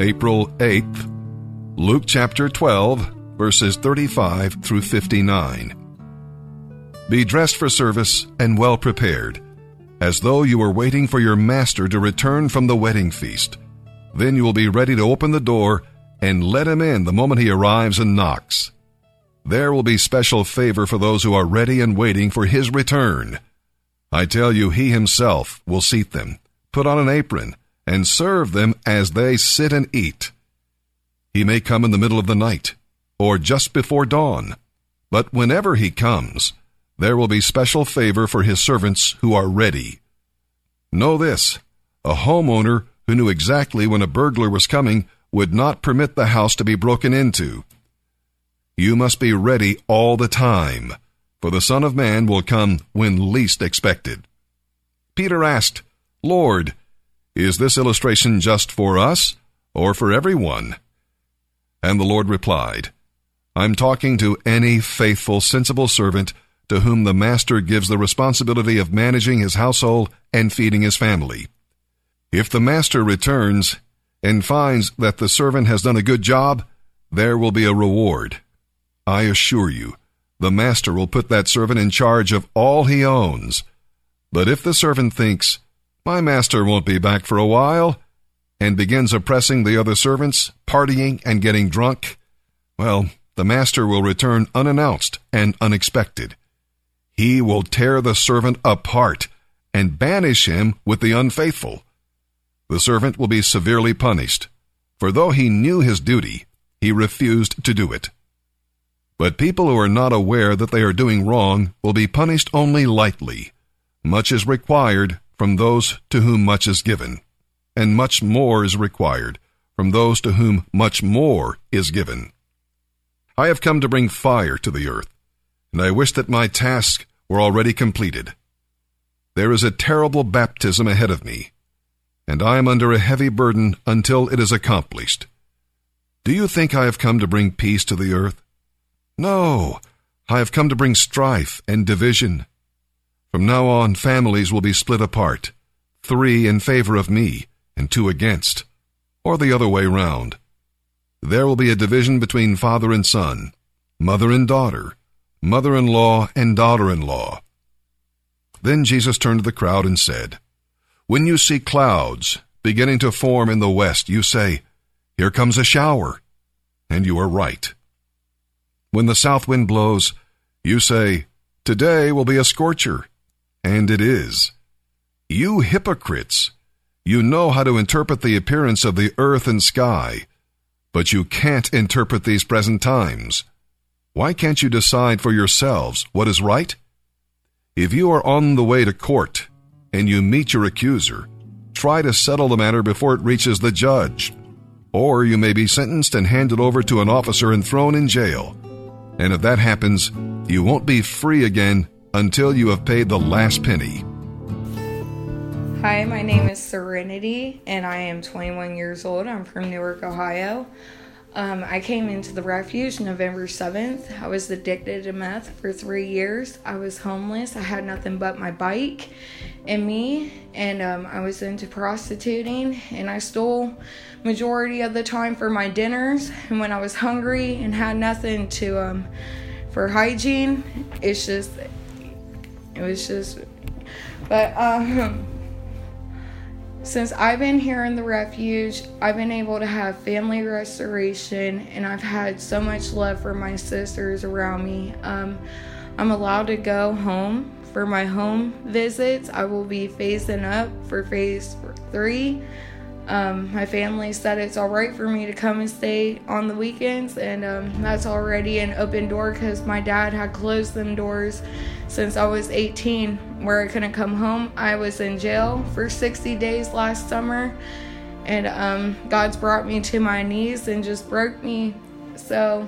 April 8th, Luke chapter 12, verses 35 through 59. Be dressed for service and well prepared, as though you were waiting for your master to return from the wedding feast. Then you will be ready to open the door and let him in the moment he arrives and knocks. There will be special favor for those who are ready and waiting for his return. I tell you, he himself will seat them, put on an apron, and serve them as they sit and eat. He may come in the middle of the night, or just before dawn, but whenever he comes, there will be special favor for his servants who are ready. Know this a homeowner who knew exactly when a burglar was coming would not permit the house to be broken into. You must be ready all the time, for the Son of Man will come when least expected. Peter asked, Lord, is this illustration just for us or for everyone? And the Lord replied, I'm talking to any faithful, sensible servant to whom the master gives the responsibility of managing his household and feeding his family. If the master returns and finds that the servant has done a good job, there will be a reward. I assure you, the master will put that servant in charge of all he owns. But if the servant thinks, my master won't be back for a while, and begins oppressing the other servants, partying and getting drunk, well, the master will return unannounced and unexpected. He will tear the servant apart and banish him with the unfaithful. The servant will be severely punished, for though he knew his duty, he refused to do it. But people who are not aware that they are doing wrong will be punished only lightly. Much is required from those to whom much is given, and much more is required from those to whom much more is given. I have come to bring fire to the earth, and I wish that my task were already completed. There is a terrible baptism ahead of me, and I am under a heavy burden until it is accomplished. Do you think I have come to bring peace to the earth? No, I have come to bring strife and division. From now on, families will be split apart, three in favor of me and two against, or the other way round. There will be a division between father and son, mother and daughter, mother in law and daughter in law. Then Jesus turned to the crowd and said, When you see clouds beginning to form in the west, you say, Here comes a shower. And you are right. When the south wind blows, you say, Today will be a scorcher and it is. You hypocrites! You know how to interpret the appearance of the earth and sky, but you can't interpret these present times. Why can't you decide for yourselves what is right? If you are on the way to court and you meet your accuser, try to settle the matter before it reaches the judge. Or you may be sentenced and handed over to an officer and thrown in jail. And if that happens, you won't be free again until you have paid the last penny. Hi, my name is Serenity, and I am 21 years old. I'm from Newark, Ohio. Um, I came into the refuge November 7th. I was addicted to meth for three years. I was homeless. I had nothing but my bike and me, and um, I was into prostituting, and I stole majority of the time for my dinners. And when I was hungry and had nothing to um, for hygiene, it's just it was just, but um, since I've been here in the refuge, I've been able to have family restoration, and I've had so much love for my sisters around me. Um, I'm allowed to go home for my home visits. I will be phasing up for phase three. Um, my family said it's all right for me to come and stay on the weekends, and um, that's already an open door because my dad had closed them doors since I was 18, where I couldn't come home. I was in jail for 60 days last summer, and um, God's brought me to my knees and just broke me. So,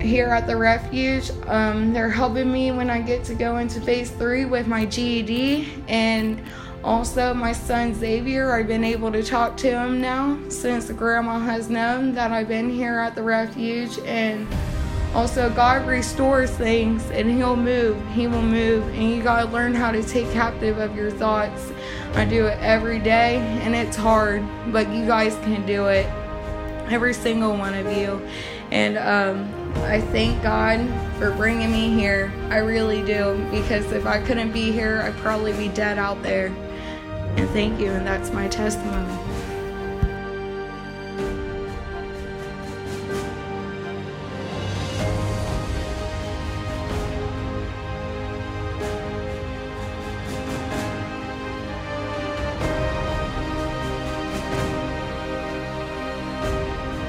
here at the refuge, um, they're helping me when I get to go into phase three with my GED and also, my son Xavier, I've been able to talk to him now since grandma has known that I've been here at the refuge. And also, God restores things and He'll move. He will move. And you got to learn how to take captive of your thoughts. I do it every day, and it's hard, but you guys can do it. Every single one of you. And um, I thank God for bringing me here. I really do, because if I couldn't be here, I'd probably be dead out there. And thank you, and that's my testimony.